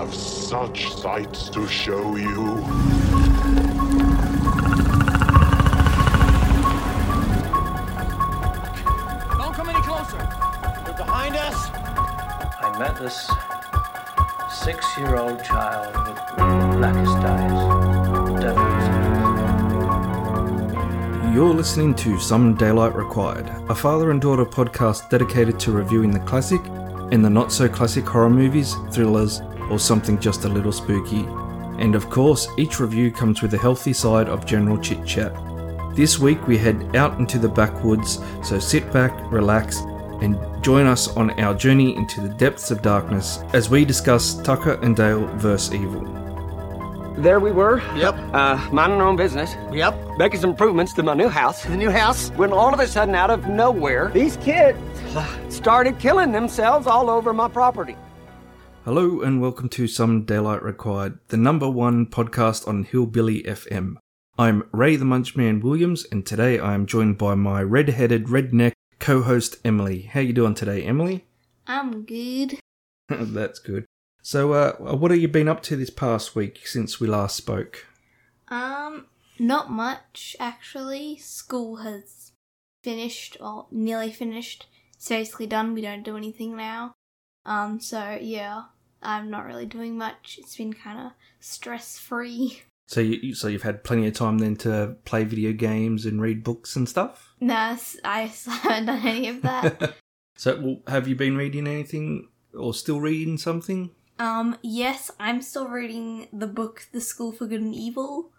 have such sights to show you. Don't come any closer. They're behind us. I met this six year old child with blackest eyes, devil's eyes. You're listening to Some Daylight Required, a father and daughter podcast dedicated to reviewing the classic and the not so classic horror movies, thrillers, or something just a little spooky. And of course, each review comes with a healthy side of general chit chat. This week we head out into the backwoods, so sit back, relax, and join us on our journey into the depths of darkness as we discuss Tucker and Dale vs. Evil. There we were. Yep. Uh, minding our own business. Yep. Making some improvements to my new house. The new house. When all of a sudden, out of nowhere, these kids started killing themselves all over my property. Hello and welcome to Some Daylight Required, the number one podcast on Hillbilly FM. I'm Ray the Munchman Williams, and today I am joined by my red-headed redneck co-host Emily. How you doing today, Emily? I'm good. That's good. So, uh, what have you been up to this past week since we last spoke? Um, not much actually. School has finished or nearly finished. It's basically done. We don't do anything now. Um, so yeah, I'm not really doing much. It's been kind of stress free. So, you, so you've had plenty of time then to play video games and read books and stuff. No, I haven't done any of that. So, well, have you been reading anything or still reading something? um, yes, I'm still reading the book The School for Good and Evil,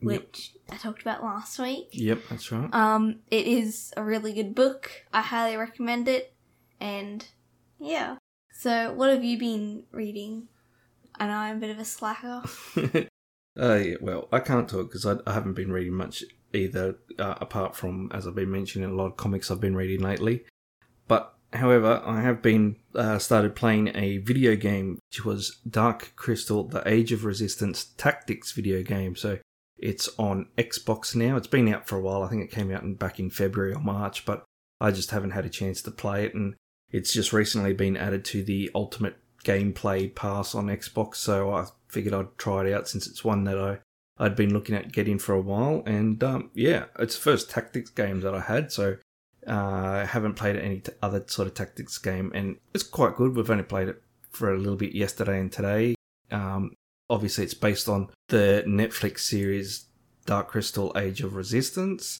which I talked about last week. Yep, that's right. Um, it is a really good book. I highly recommend it. And yeah. So, what have you been reading? I know I'm a bit of a slacker. Uh, yeah, well, I can't talk because I, I haven't been reading much either, uh, apart from, as I've been mentioning, a lot of comics I've been reading lately. But, however, I have been uh, started playing a video game, which was Dark Crystal: The Age of Resistance Tactics video game. So it's on Xbox now. It's been out for a while. I think it came out in, back in February or March, but I just haven't had a chance to play it, and it's just recently been added to the Ultimate Gameplay Pass on Xbox. So I figured I'd try it out since it's one that I I'd been looking at getting for a while, and um, yeah, it's the first tactics game that I had. So uh, I haven't played any t- other sort of tactics game, and it's quite good. We've only played it for a little bit yesterday and today. Um, obviously, it's based on the Netflix series Dark Crystal: Age of Resistance,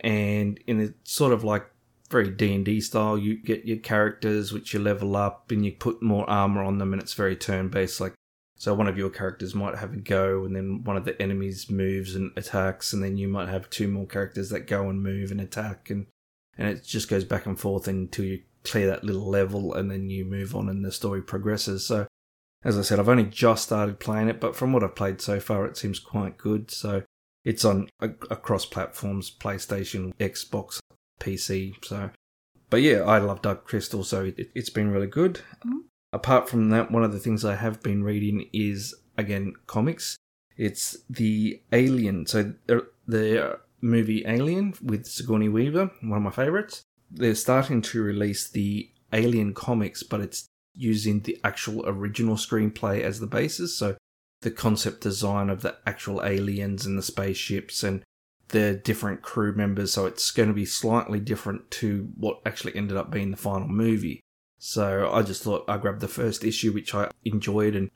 and in a sort of like very D and D style, you get your characters which you level up, and you put more armor on them, and it's very turn based. Like so, one of your characters might have a go, and then one of the enemies moves and attacks, and then you might have two more characters that go and move and attack, and and it just goes back and forth until you clear that little level, and then you move on, and the story progresses. So, as I said, I've only just started playing it, but from what I've played so far, it seems quite good. So, it's on across platforms: PlayStation, Xbox, PC. So, but yeah, I love Dark Crystal, so it, it's been really good. Mm-hmm. Apart from that, one of the things I have been reading is again comics. It's the Alien, so the, the movie Alien with Sigourney Weaver, one of my favorites. They're starting to release the Alien comics, but it's using the actual original screenplay as the basis. So the concept design of the actual aliens and the spaceships and the different crew members. So it's going to be slightly different to what actually ended up being the final movie. So I just thought I grabbed the first issue, which I enjoyed, and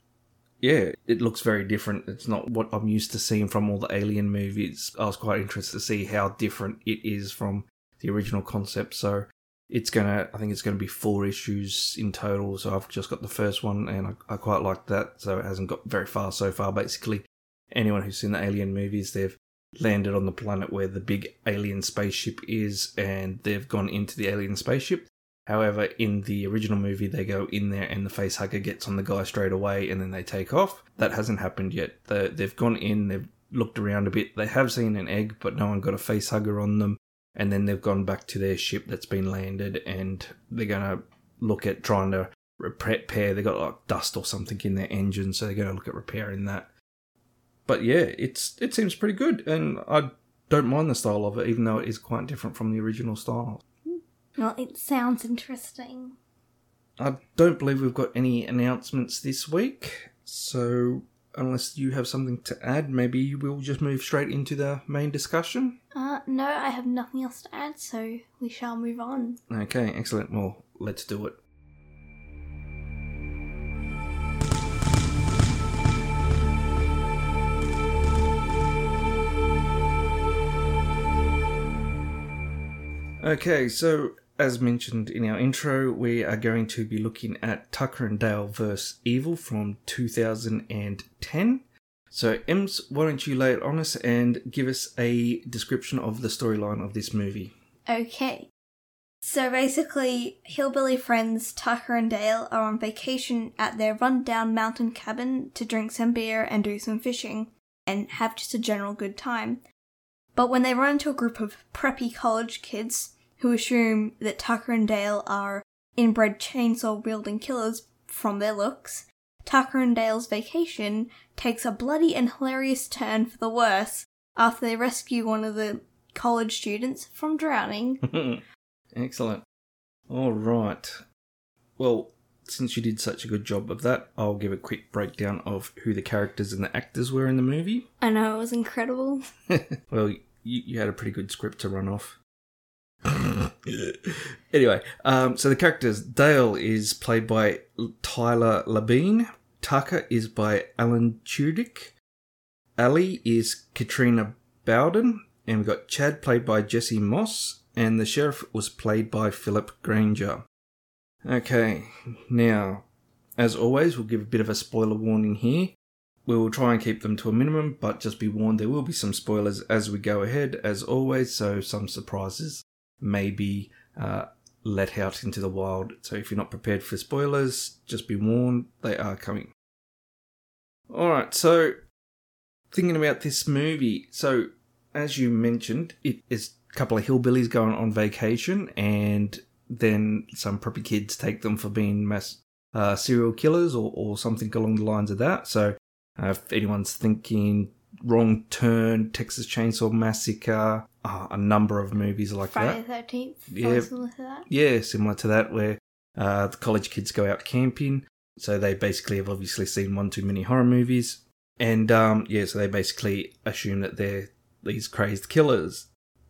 yeah, it looks very different. It's not what I'm used to seeing from all the Alien movies. I was quite interested to see how different it is from the original concept. So it's gonna, I think it's gonna be four issues in total. So I've just got the first one, and I, I quite like that. So it hasn't got very far so far. Basically, anyone who's seen the Alien movies, they've landed on the planet where the big alien spaceship is, and they've gone into the alien spaceship. However, in the original movie, they go in there and the face hugger gets on the guy straight away and then they take off. That hasn't happened yet. They've gone in, they've looked around a bit. They have seen an egg, but no one got a face hugger on them. And then they've gone back to their ship that's been landed and they're going to look at trying to repair. They've got like dust or something in their engine, so they're going to look at repairing that. But yeah, it's it seems pretty good, and I don't mind the style of it, even though it is quite different from the original style. Well, it sounds interesting. I don't believe we've got any announcements this week, So, unless you have something to add, maybe we'll just move straight into the main discussion. Uh, no, I have nothing else to add, so we shall move on. Okay, excellent. Well, let's do it. Okay, so as mentioned in our intro, we are going to be looking at Tucker and Dale vs. Evil from 2010. So, Ems, why don't you lay it on us and give us a description of the storyline of this movie? Okay. So basically, hillbilly friends Tucker and Dale are on vacation at their rundown mountain cabin to drink some beer and do some fishing and have just a general good time. But when they run into a group of preppy college kids who assume that Tucker and Dale are inbred chainsaw wielding killers from their looks, Tucker and Dale's vacation takes a bloody and hilarious turn for the worse after they rescue one of the college students from drowning. Excellent. All right. Well, since you did such a good job of that, I'll give a quick breakdown of who the characters and the actors were in the movie. I know, it was incredible. well, you, you had a pretty good script to run off. anyway, um, so the characters Dale is played by Tyler Labine, Tucker is by Alan Tudyk, Ali is Katrina Bowden, and we've got Chad played by Jesse Moss, and the sheriff was played by Philip Granger. Okay, now, as always, we'll give a bit of a spoiler warning here. We will try and keep them to a minimum, but just be warned there will be some spoilers as we go ahead, as always, so some surprises may be uh, let out into the wild. So if you're not prepared for spoilers, just be warned, they are coming. Alright, so thinking about this movie, so as you mentioned, it is a couple of hillbillies going on vacation, and then some preppy kids take them for being mass uh, serial killers or, or something along the lines of that. So uh, if anyone's thinking Wrong Turn, Texas Chainsaw Massacre, uh, a number of movies like Friday that. the Thirteenth. Yeah. Similar to that. Yeah, similar to that, where uh, the college kids go out camping. So they basically have obviously seen one too many horror movies. And um, yeah, so they basically assume that they're these crazed killers.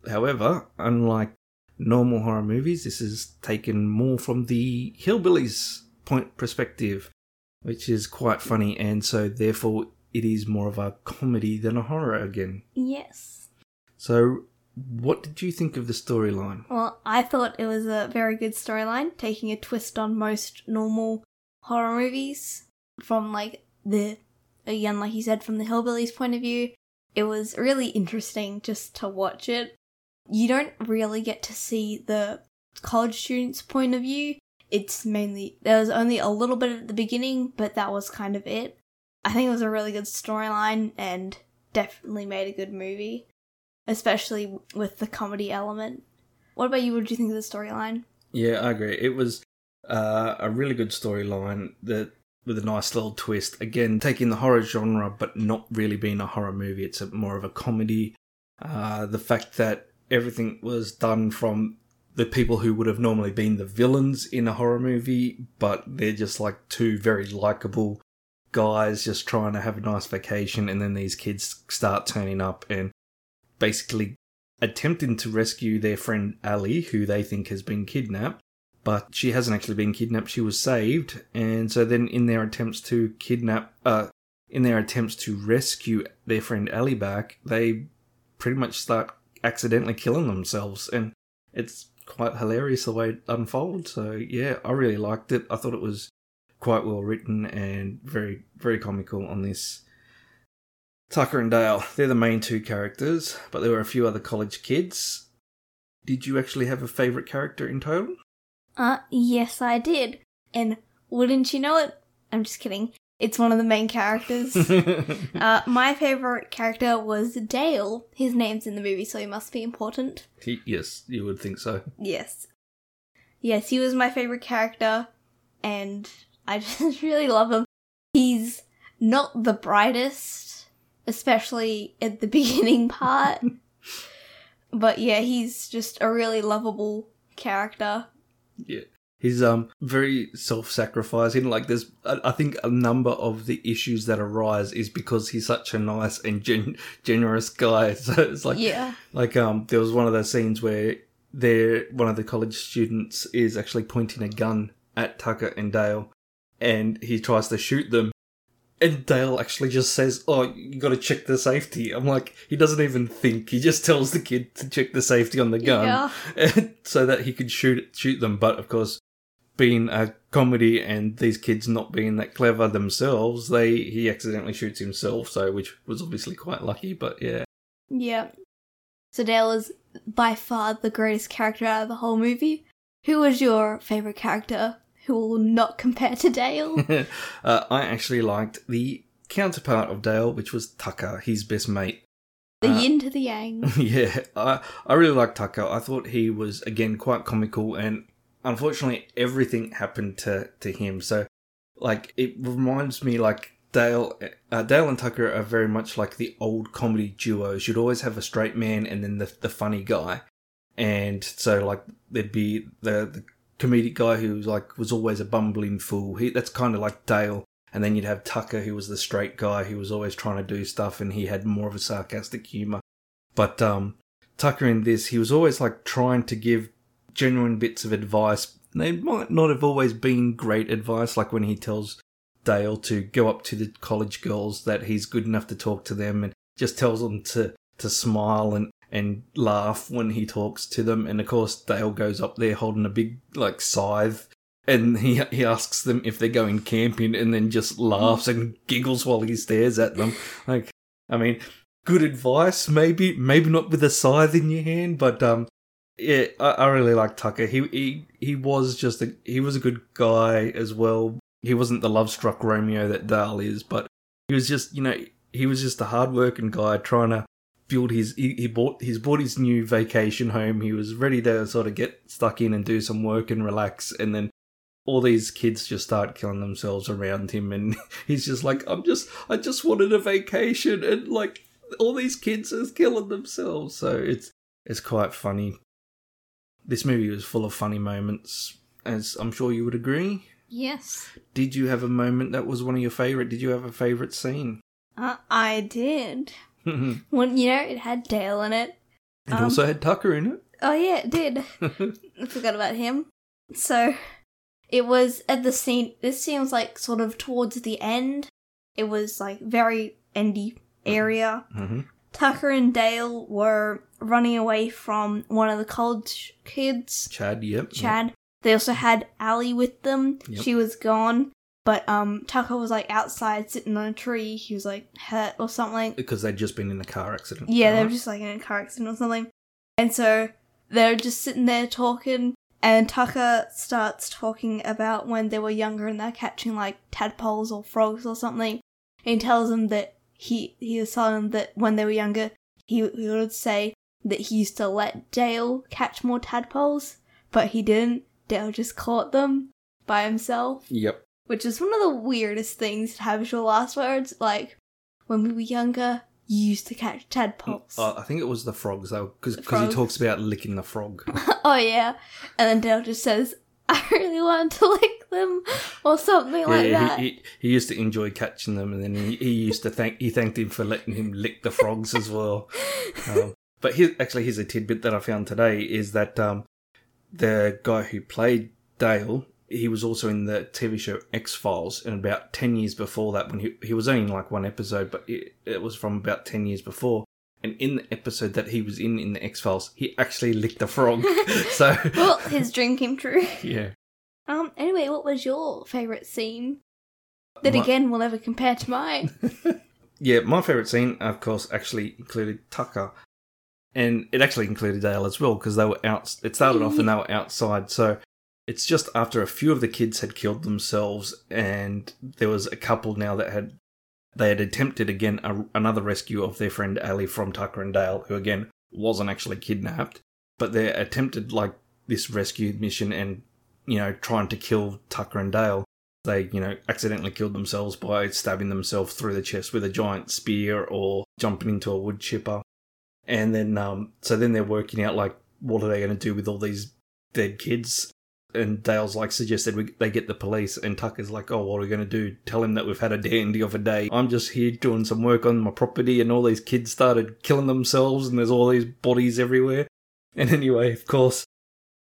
However, unlike normal horror movies, this is taken more from the hillbillies' point perspective, which is quite funny. And so therefore, it is more of a comedy than a horror again. Yes. So, what did you think of the storyline? Well, I thought it was a very good storyline, taking a twist on most normal horror movies from like the again, like you said, from the hillbillies' point of view. It was really interesting just to watch it. You don't really get to see the college students' point of view. It's mainly there was only a little bit at the beginning, but that was kind of it. I think it was a really good storyline and definitely made a good movie, especially with the comedy element. What about you? What did you think of the storyline? Yeah, I agree. It was uh, a really good storyline that with a nice little twist. Again, taking the horror genre, but not really being a horror movie. It's a, more of a comedy. Uh, the fact that everything was done from the people who would have normally been the villains in a horror movie, but they're just like two very likable guys just trying to have a nice vacation, and then these kids start turning up and basically attempting to rescue their friend Ali, who they think has been kidnapped. But she hasn't actually been kidnapped, she was saved. And so then in their attempts to kidnap, uh, in their attempts to rescue their friend Ali back, they pretty much start accidentally killing themselves. And it's quite hilarious the way it unfolds. So yeah, I really liked it. I thought it was quite well written and very, very comical on this. Tucker and Dale, they're the main two characters, but there were a few other college kids. Did you actually have a favourite character in total? Uh, yes, I did. And wouldn't you know it? I'm just kidding. It's one of the main characters. uh, my favorite character was Dale. His name's in the movie, so he must be important. He- yes, you would think so. Yes. Yes, he was my favorite character, and I just really love him. He's not the brightest, especially at the beginning part. but yeah, he's just a really lovable character. Yeah. He's um very self-sacrificing. Like there's, I think a number of the issues that arise is because he's such a nice and gen- generous guy. So it's like, Yeah. like um, there was one of those scenes where there one of the college students is actually pointing a gun at Tucker and Dale, and he tries to shoot them. And Dale actually just says, "Oh, you got to check the safety." I'm like, he doesn't even think; he just tells the kid to check the safety on the gun, so that he could shoot shoot them. But of course, being a comedy and these kids not being that clever themselves, they he accidentally shoots himself. So, which was obviously quite lucky. But yeah, Yeah. So Dale is by far the greatest character out of the whole movie. Who was your favourite character who will not compare to Dale? uh, I actually liked the counterpart of Dale, which was Tucker, his best mate. The Uh, yin to the yang. yeah, I I really liked Tucker. I thought he was again quite comical, and unfortunately, everything happened to to him. So, like, it reminds me like Dale, uh, Dale and Tucker are very much like the old comedy duos. You'd always have a straight man and then the the funny guy, and so like there'd be the the comedic guy who was like was always a bumbling fool. He that's kind of like Dale. And then you'd have Tucker, who was the straight guy who was always trying to do stuff, and he had more of a sarcastic humor. But um, Tucker in this, he was always like trying to give genuine bits of advice. They might not have always been great advice, like when he tells Dale to go up to the college girls that he's good enough to talk to them, and just tells them to to smile and and laugh when he talks to them. And of course, Dale goes up there holding a big like scythe. And he he asks them if they're going camping, and then just laughs and giggles while he stares at them. Like, I mean, good advice, maybe, maybe not with a scythe in your hand, but um, yeah, I, I really like Tucker. He he he was just a he was a good guy as well. He wasn't the love struck Romeo that Dale is, but he was just you know he was just a hard working guy trying to build his he, he bought he's bought his new vacation home. He was ready to sort of get stuck in and do some work and relax, and then all these kids just start killing themselves around him. And he's just like i'm just i just wanted a vacation. And like all these kids are killing themselves. So it's it's quite funny. This movie was full of funny moments as i'm sure you would agree. Yes. did you have a moment that was one of your favorite? Did you have a favorite scene? Uh, I did. It When, you know, it had Dale in it. Um, also had tucker in it Oh, yeah, it did. I forgot about him. So, it was at the scene. This seems like sort of towards the end. It was like very endy area. hmm Tucker and Dale were running away from one of the college kids, chad yep Chad. They also had Allie with them. Yep. She was gone, but um, Tucker was like outside sitting on a tree. He was like hurt or something. because they'd just been in a car accident Yeah, they were just like in a car accident or something. And so they're just sitting there talking, and Tucker starts talking about when they were younger and they're catching like tadpoles or frogs or something. And he tells them that he he was telling them that when they were younger, he, he would say that he used to let Dale catch more tadpoles, but he didn't. Dale just caught them by himself yep which is one of the weirdest things to have as your last words. Like, when we were younger, you used to catch tadpoles. uh, i think it was the frogs though because he talks about licking the frog oh, yeah. And then Dale just says, I really want to lick them, or something like that. he, he, he used to enjoy catching them, and then he, he used to thank he thanked him for letting him lick the frogs as well. Um, but here, actually, here's a tidbit that I found today: is that um, the guy who played Dale, he was also in the TV show X Files, and about ten years before that, when he he was only in like one episode, but it, it was from about ten years before. And in the episode that he was in in the X Files, he actually licked a frog. so well, his dream came true. yeah. Um. Anyway, what was your favorite scene? That My- again will never compare to mine. Yeah, my favourite scene, of course, actually included Tucker. And it actually included Dale as well, because they were out. It started off and they were outside. So it's just after a few of the kids had killed themselves, and there was a couple now that had. They had attempted again a, another rescue of their friend Ali from Tucker and Dale, who again wasn't actually kidnapped, but they attempted like this rescue mission and, you know, trying to kill Tucker and Dale they, you know, accidentally killed themselves by stabbing themselves through the chest with a giant spear or jumping into a wood chipper. And then, um, so then they're working out, like, what are they going to do with all these dead kids? And Dale's like suggested we, they get the police, and Tucker's like, "Oh, what are we going to do? Tell him that we've had a dandy of a day. I'm just here doing some work on my property, and all these kids started killing themselves, and there's all these bodies everywhere." And anyway, of course,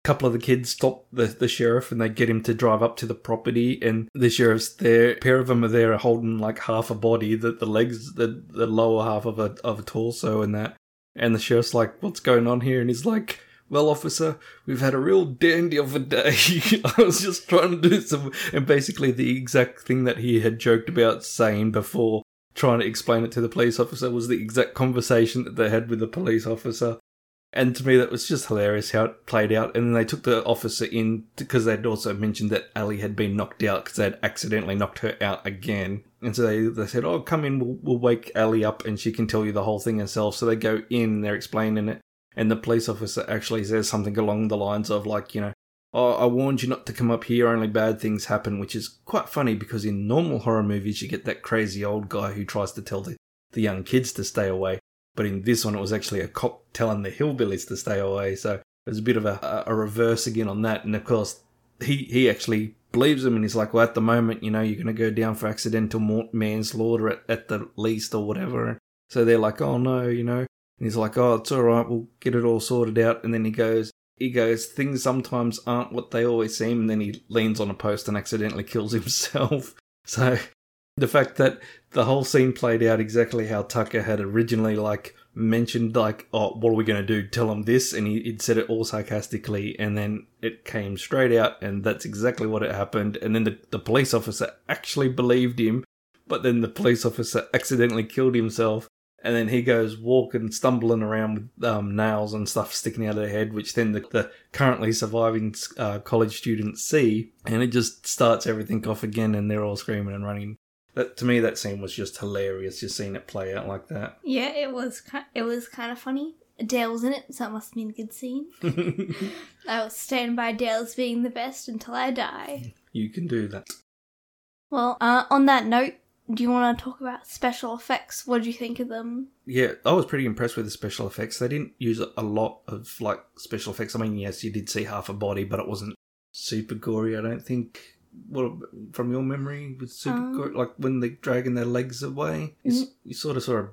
a couple of the kids stop the, the sheriff and they get him to drive up to the property and the sheriff's there a pair of them are there holding like half a body the, the legs the, the lower half of a of a torso and that and the sheriff's like what's going on here and he's like well officer we've had a real dandy of a day i was just trying to do some and basically the exact thing that he had joked about saying before trying to explain it to the police officer was the exact conversation that they had with the police officer and to me, that was just hilarious how it played out. And then they took the officer in because they'd also mentioned that Ali had been knocked out because they'd accidentally knocked her out again. And so they, they said, Oh, come in, we'll, we'll wake Ali up and she can tell you the whole thing herself. So they go in, they're explaining it. And the police officer actually says something along the lines of, like, you know, Oh, I warned you not to come up here, only bad things happen, which is quite funny because in normal horror movies, you get that crazy old guy who tries to tell the, the young kids to stay away. But in this one, it was actually a cop telling the hillbillies to stay away. So it was a bit of a, a reverse again on that. And of course, he, he actually believes him and he's like, well, at the moment, you know, you're going to go down for accidental manslaughter at, at the least or whatever. So they're like, oh no, you know. And he's like, oh, it's all right. We'll get it all sorted out. And then he goes, he goes, things sometimes aren't what they always seem. And then he leans on a post and accidentally kills himself. So the fact that the whole scene played out exactly how Tucker had originally like mentioned like oh what are we going to do tell him this and he, would said it all sarcastically and then it came straight out and that's exactly what it happened and then the, the police officer actually believed him but then the police officer accidentally killed himself and then he goes walking stumbling around with um, nails and stuff sticking out of the head which then the, the currently surviving uh, college students see and it just starts everything off again and they're all screaming and running that to me, that scene was just hilarious. Just seeing it play out like that. Yeah, it was. It was kind of funny. Dale was in it, so it must have been a good scene. I will stand by Dale's being the best until I die. You can do that. Well, uh, on that note, do you want to talk about special effects? What did you think of them? Yeah, I was pretty impressed with the special effects. They didn't use a lot of like special effects. I mean, yes, you did see half a body, but it wasn't super gory. I don't think Well, from your memory with super um, like when they're dragging their legs away you, mm. you, sort of saw a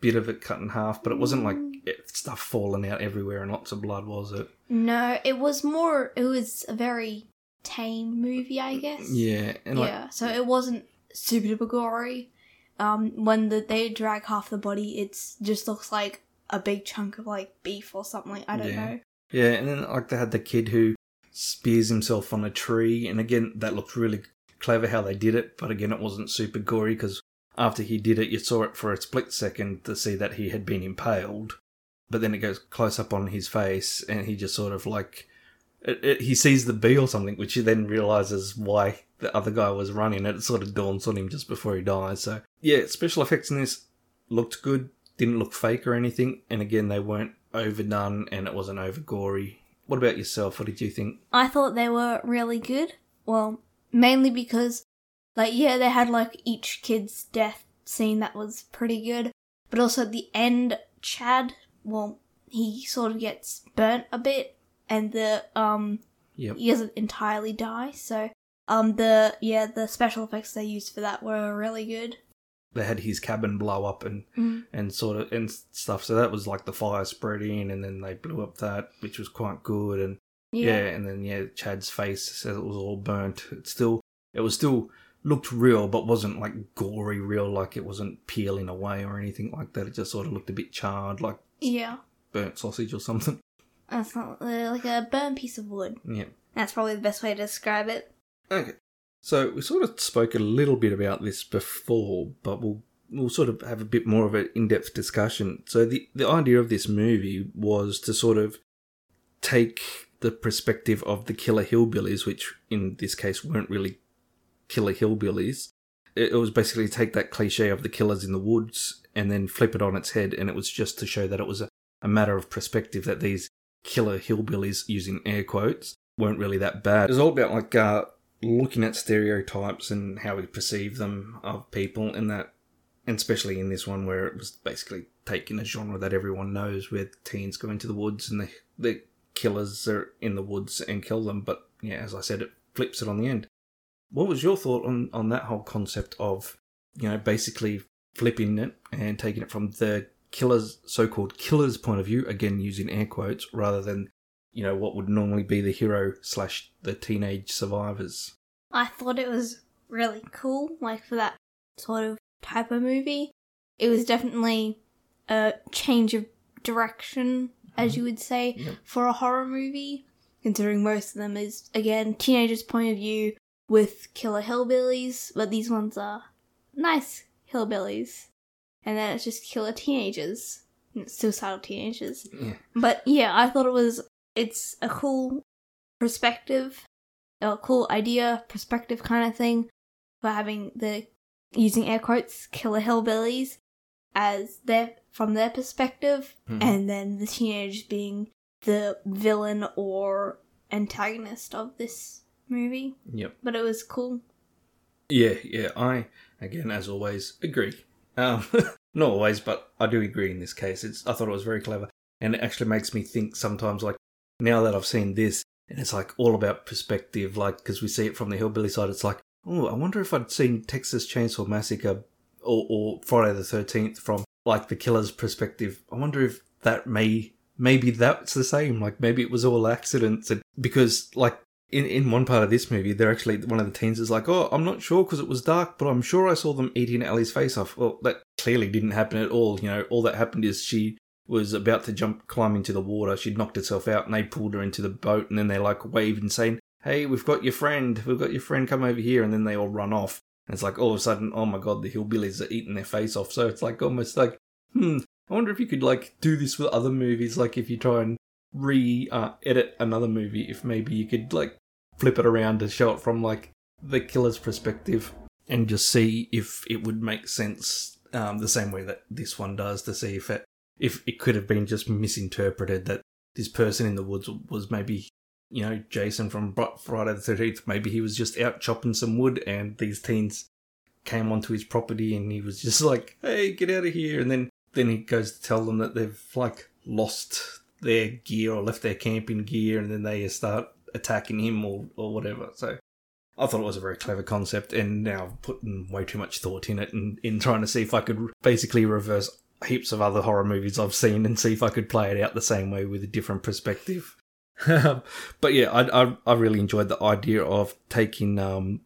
bit of it cut in half but it wasn't like mm. stuff falling out everywhere and lots of blood was it no it was more it was a very tame movie i guess yeah yeah like, so it wasn't super duper gory um when the, they drag half the body it just looks like a big chunk of like beef or something i don't yeah. know yeah and then like they had the kid who spears himself on a tree. And again, that looked really clever how they did it, but again, it wasn't super gory because after he did it, you saw it for a split second to see that he had been impaled. But then it goes close up on his face, and he just sort of like. It, it, he sees the bee or something, which he then realizes why the other guy was running. It sort of dawns on him just before he dies. So, yeah, special effects in this looked good, didn't look fake or anything. And again, they weren't overdone and it wasn't over gory. What about yourself? What did you think? I thought they were really good. Well, mainly because, like, yeah, they had like each kid's death scene that was pretty good, but also at the end, Chad, well, he sort of gets burnt a bit, and the um, yep. he doesn't entirely die. So, um, the yeah, the special effects they used for that were really good they had his cabin blow up and mm. and sort of and stuff. So that was like the fire spreading, and then they blew up that, which was quite good. And yeah, yeah and then yeah, Chad's face says it was all burnt. It still it was still looked real, but wasn't like gory real. Like it wasn't peeling away or anything like that. It just sort of looked a bit charred, like yeah, burnt sausage or something. That's not uh, like a burnt piece of wood. Yeah, that's probably the best way to describe it. Okay. So we sort of spoke a little bit about this before, but we'll we'll sort of have a bit more of an in-depth discussion. So the the idea of this movie was to sort of take the perspective of the killer hillbillies, which in this case weren't really killer hillbillies. It, was basically take that cliche of the killers in the woods and then flip it on its head, and it was just to show that it was a, a matter of perspective that these killer hillbillies, using air quotes, weren't really that bad. It was all about like uh, looking at stereotypes and how we perceive them of people in that and especially in this one where it was basically taking a genre that everyone knows where teens go into the woods and the the killers are in the woods and kill them but yeah, as I said, it flips it on the end. What was your thought on on that whole concept of you know basically flipping it and taking it from the killer's so-called killer's point of view, again using air quotes, rather than you know what would normally be the hero slash the teenage survivors. I thought it was really cool, like for that sort of type of movie. It was definitely a change of direction, as mm-hmm. you would say, Yep. for a horror movie, considering most of them is, again, teenagers' point of view with killer hillbillies, but these ones are nice hillbillies. And then it's just killer teenagers, suicidal teenagers. Yeah. But yeah, I thought it was, it's a cool perspective, a cool idea, perspective kind of thing for having the, using air quotes, killer hillbillies as their, from their perspective, Mhm. and then the teenagers being the villain or antagonist of this movie. Yep. But it was cool. Yeah, yeah. I again, as always, agree. Um, not always, but I do agree in this case. It's I thought it was very clever, and it actually makes me think sometimes. Like now that I've seen this, and it's like all about perspective. Like because we see it from the hillbilly side, it's like, oh, I wonder if I'd seen Texas Chainsaw Massacre or, or Friday the Thirteenth from like the killer's perspective. I wonder if that may maybe that's the same. Like maybe it was all accidents, and because like in, in one part of this movie, they're actually one of the teens is like, "Oh, I'm not sure because it was dark, but I'm sure I saw them eating Ellie's face off." Well, that clearly didn't happen at all. You know, all that happened is she was about to jump, climb into the water. She'd knocked herself out, and they pulled her into the boat, and then they like waved and saying, "Hey, we've got your friend. We've got your friend. Come over here." And then they all run off, and it's like all of a sudden, oh my god, the hillbillies are eating their face off. So it's like almost like, hmm. I wonder if you could like do this with other movies, like if you try and re uh, edit another movie, if maybe you could like flip it around to show it from like the killer's perspective and just see if it would make sense um, the same way that this one does to see if it if it could have been just misinterpreted that this person in the woods was maybe you know Jason from Friday the Thirteenth maybe he was just out chopping some wood and these teens came onto his property and he was just like hey get out of here and then then he goes to tell them that they've like lost their gear or left their camping gear and then they start attacking him or, or whatever. So I thought it was a very clever concept and now I've putting way too much thought in it and in trying to see if I could basically reverse heaps of other horror movies I've seen and see if I could play it out the same way with a different perspective. but yeah, I, I I really enjoyed the idea of taking um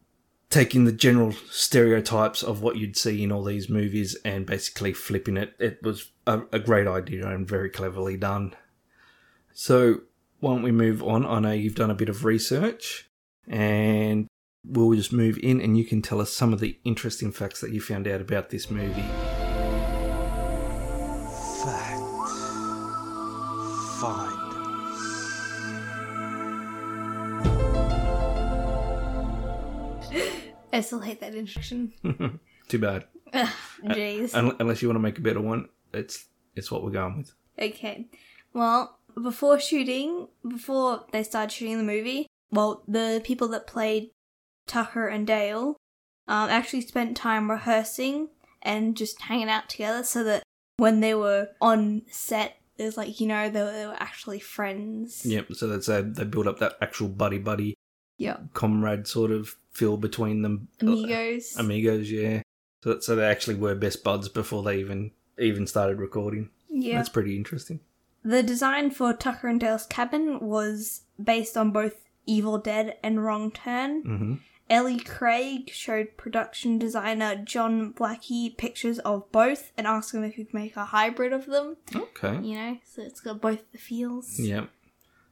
taking the general stereotypes of what you'd see in all these movies and basically flipping it. It was a, a great idea and very cleverly done. So why don't we move on? I know you've done a bit of research and we'll just move in and you can tell us some of the interesting facts that you found out about this movie. Find. I still hate that introduction. Too bad. Jeez. Un- Unless you want to make a better one, it's it's what we're going with. Okay. Well, before shooting, before they started shooting the movie, well, the people that played Tucker and Dale um, actually spent time rehearsing and just hanging out together so that when they were on set, it was like, you know, they were, they were actually friends. Yep. So that's uh, they build up that actual buddy buddy Yeah. comrade sort of feel between them. Amigos. Amigos, yeah. So so they actually were best buds before they even even started recording. yeah. That's pretty interesting. The design for Tucker and Dale's cabin was based on both Evil Dead and Wrong Turn. hmm Ellie Craig showed production designer John Blackie pictures of both and asked him if he could make a hybrid of them. Okay. You know, so it's got both the feels. Yeah.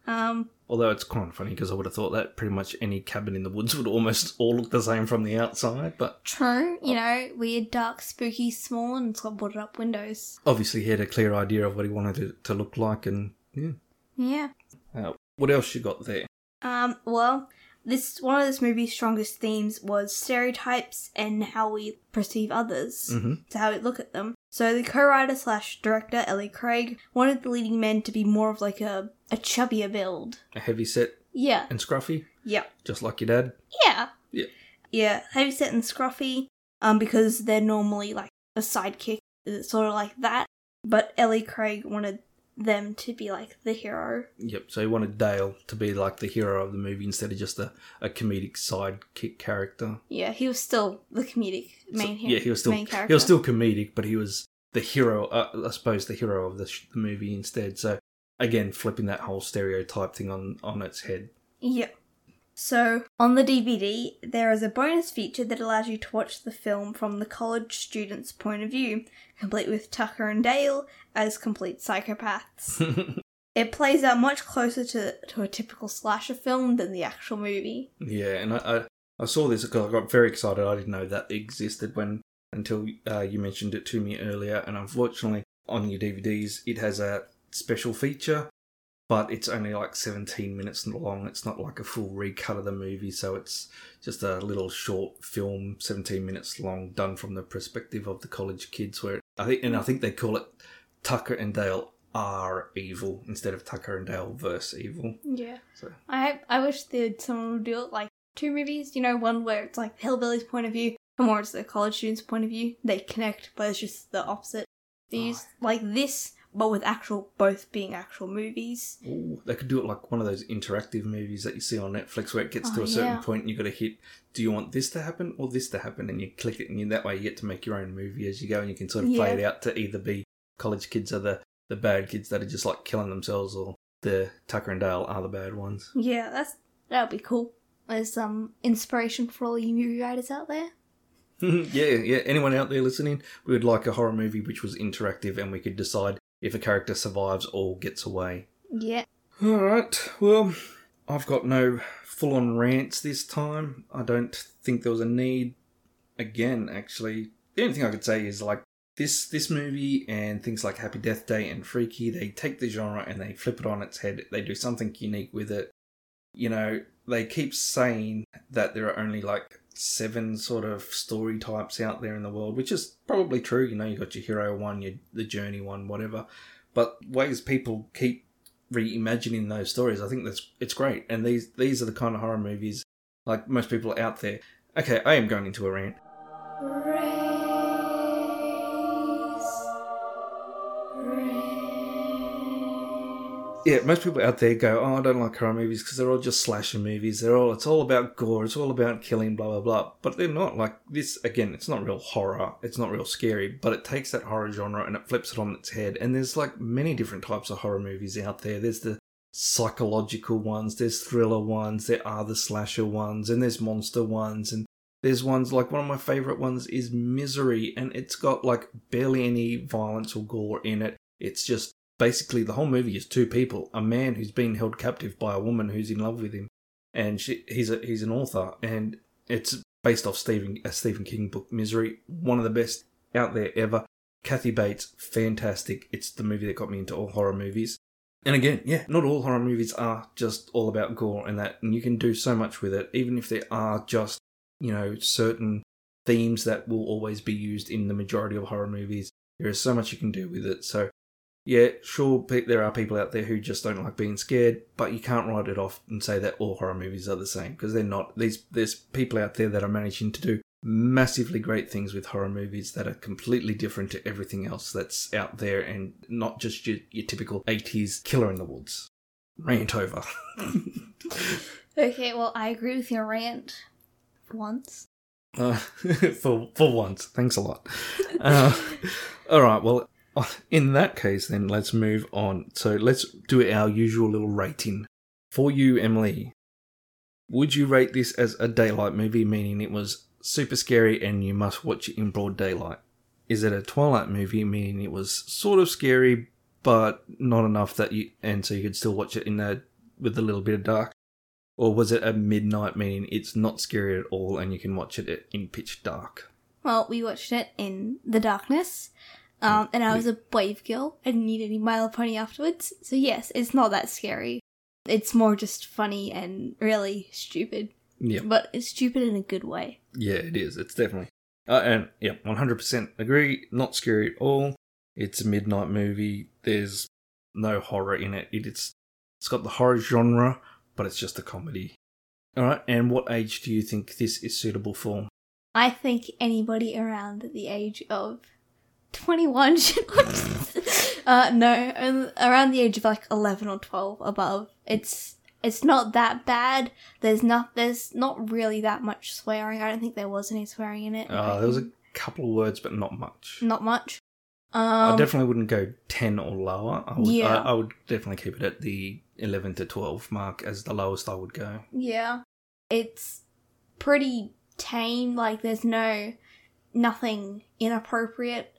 Um, Although it's kind of funny because I would have thought that pretty much any cabin in the woods would almost all look the same from the outside, but true. You know, weird, dark, spooky, small, and it's got boarded up windows. obviously he had a clear idea of what he wanted it to look like, and yeah. Yeah. Uh, what else you got there? Um, well, this one of this movie's strongest themes was stereotypes and how we perceive others. Mhm. To how we look at them. So the co-writer slash director Ellie Craig wanted the leading men to be more of like a a chubbier build. A heavy set Yeah. and scruffy, Yeah. just like your dad. Yeah. Yeah. Yeah. Heavy set and scruffy. Um, because they're normally like a sidekick, sort of like that. But Ellie Craig wanted them to be like the hero. Yep. So he wanted Dale to be like the hero of the movie instead of just a, a comedic sidekick character. Yeah, he was still the comedic main So- yeah, he was still main character. he was still comedic, but he was the hero. Uh, I suppose the hero of the, sh- the movie instead. So again, flipping that whole stereotype thing on on its head. Yep. So, on the DVD, there is a bonus feature that allows you to watch the film from the college student's point of view, complete with Tucker and Dale as complete psychopaths. it plays out much closer to, to a typical slasher film than the actual movie. Yeah, and I, I, I saw this because I got very excited. I didn't know that existed when until uh, you mentioned it to me earlier. And unfortunately, on your DVDs, it has a special feature, but it's only like 17 minutes long. It's not like a full recut of the movie, so it's just a little short film, 17 minutes long, done from the perspective of the college kids. Where I think, and I think they call it Tucker and Dale are evil instead of Tucker and Dale versus evil. Yeah. So I I wish that someone would do it like two movies, you know, one where it's like Hillbilly's point of view, and more it's the college student's point of view. They connect, but it's just the opposite views. Like this, but with actual, both being actual movies. Ooh, they could do it like one of those interactive movies that you see on Netflix where it gets to Oh, a certain yeah. point and you got to hit, do you want this to happen or this to happen? And you click it and you, that way you get to make your own movie as you go and you can sort of play it out to either be college kids are the, the bad kids that are just like killing themselves or the Tucker and Dale are the bad ones. Yeah, that's that would be cool. There's some inspiration for all you movie writers out there. yeah, yeah. Anyone out there listening, we would like a horror movie which was interactive and we could decide if a character survives or gets away. Yeah. All right. Well, I've got no full-on rants this time. I don't think there was a need. Again, actually, the only thing I could say is like this this movie and things like Happy Death Day and Freaky. They take the genre and they flip it on its head. They do something unique with it. You know, they keep saying that there are only like seven sort of story types out there in the world, which is probably true. You know, you got your hero one, your the journey one, whatever. But ways people keep reimagining those stories, I think that's it's great. And these these are the kind of horror movies like most people out there. Okay, I am going into a rant. Yeah, most people out there go, "Oh, I don't like horror movies because they're all just slasher movies. They're all it's all about gore. It's all about killing, blah blah blah." But they're not like this. Again, it's not real horror. It's not real scary. But it takes that horror genre and it flips it on its head. And there's like many different types of horror movies out there. There's the psychological ones. There's thriller ones. There are the slasher ones, and there's monster ones, and there's ones like one of my favorite ones is Misery, and it's got like barely any violence or gore in it. It's just basically the whole movie is two people: a man who's been held captive by a woman who's in love with him, and she, he's a he's an author, and it's based off Stephen a Stephen King book, Misery, one of the best out there ever. Kathy Bates, fantastic. It's the movie that got me into all horror movies. And again, yeah, not all horror movies are just all about gore and that, and you can do so much with it, even if there are just, you know, certain themes that will always be used in the majority of horror movies. There is so much you can do with it. So, yeah, sure, there are people out there who just don't like being scared, but you can't write it off and say that all horror movies are the same because they're not. These there's people out there that are managing to do massively great things with horror movies that are completely different to everything else that's out there and not just your, your typical 80s killer in the woods. Rant over. Okay, well, I agree with your rant for once. Uh, for for once, thanks a lot. Uh, all right, well, in that case, then let's move on. So let's do our usual little rating for you, Emily. Would you rate this as a daylight movie, meaning it was super scary and you must watch it in broad daylight? Is it a twilight movie, meaning it was sort of scary but not enough that you and so you could still watch it in the with a little bit of dark? Or was it a midnight, meaning it's not scary at all and you can watch it in pitch dark? Well, we watched it in the darkness, um, and I was a brave girl. I didn't need any My Little Pony afterwards, so yes, it's not that scary. It's more just funny and really stupid, Yeah, but it's stupid in a good way. yeah, it is. It's definitely. Uh, and yeah, 100% agree. Not scary at all. It's a midnight movie. There's no horror in it. It's it's got the horror genre, but it's just a comedy. All right. And what age do you think this is suitable for? I think anybody around the age of 21 should. Uh, no, um, around the age of like eleven or twelve above. It's it's not that bad. There's not there's not really that much swearing. I don't think there was any swearing in it. Uh, there was a couple of words, but not much. not much. I Um, definitely wouldn't go 10 or lower. I would, Yeah. I, I would definitely keep it at the 11 to 12 mark as the lowest I would go. yeah, it's pretty tame. Like there's no nothing inappropriate.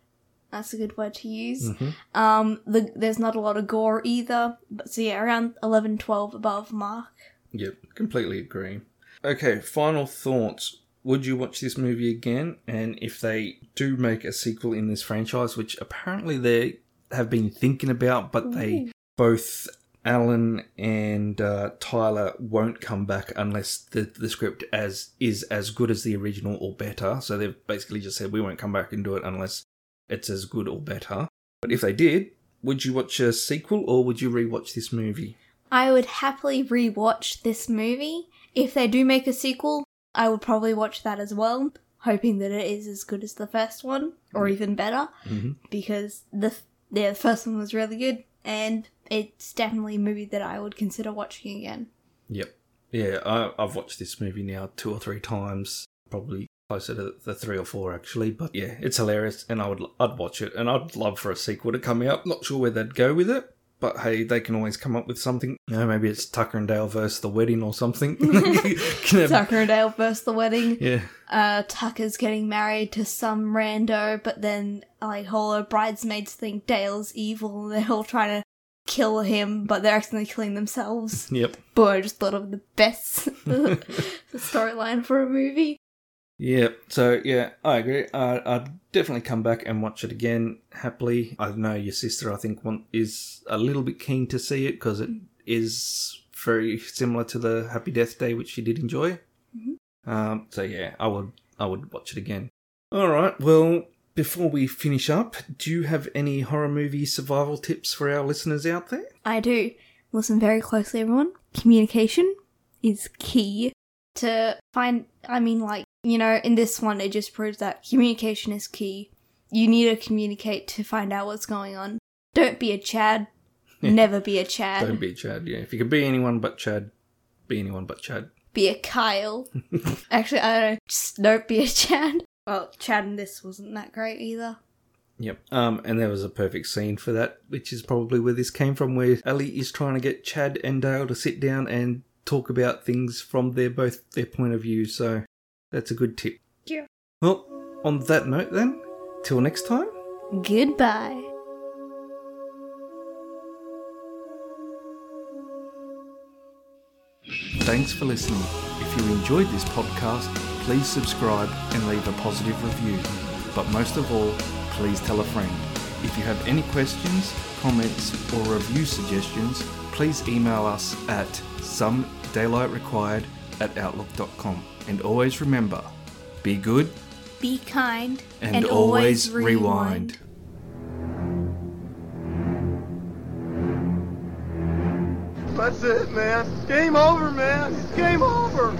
That's a good word to use. Mhm. Um, the, there's not a lot of gore either. But so yeah, around 11, 12 above mark. Yep, completely agree. Okay, final thoughts. Would you watch this movie again? And if they do make a sequel in this franchise, which apparently they have been thinking about, but they both Alan and uh, Tyler won't come back unless the, the script as is as good as the original or better. So they've basically just said we won't come back and do it unless it's as good or better. But if they did, would you watch a sequel or would you rewatch this movie? I would happily rewatch this movie. If they do make a sequel, I would probably watch that as well, hoping that it is as good as the first one or even better, Mhm. because the yeah, the first one was really good, and it's definitely a movie that I would consider watching again. Yep. Yeah, I, I've watched this movie now two or three times, probably closer to the three or four actually. But yeah, it's hilarious, and I would I'd watch it, and I'd love for a sequel to come out. Not sure where they'd go with it, but hey, they can always come up with something. You know, maybe it's Tucker and Dale versus the wedding or something. Tucker and Dale versus the wedding. yeah, Uh, Tucker's getting married to some rando, but then like all her bridesmaids think Dale's evil, and they're all trying to kill him, but they're accidentally killing themselves. yep, Boy, I just thought of the best storyline for a movie. Yep. So yeah, I agree. Uh, I'd definitely come back and watch it again happily. I know your sister, I think, want, is a little bit keen to see it because it is very similar to the Happy Death Day, which she did enjoy. Um, so yeah, I would I would watch it again. All right. Well, before we finish up, do you have any horror movie survival tips for our listeners out there? I do. Listen very closely, everyone. Communication is key to find. I mean, like, you know, in this one, it just proves that communication is key. You need to communicate to find out what's going on. Don't be a Chad. Never be a Chad. Don't be a Chad. Yeah, if you could be anyone but Chad, be anyone but Chad. be a Kyle. Actually, I don't know. Just don't be a Chad. Well, Chad in this wasn't that great either. Yep. Um, and there was a perfect scene for that, which is probably where this came from, where Ellie is trying to get Chad and Dale to sit down and talk about things from their both their point of view. So that's a good tip. Yeah. Well, on that note, then, till next time. Goodbye. Thanks for listening. If you enjoyed this podcast, please subscribe and leave a positive review. But most of all, please tell a friend. If you have any questions, comments, or review suggestions, please email us at somedaylightrequired at outlook.com. And always remember, be good Be kind and, always rewind. That's it, man. Game over, man. It's game over.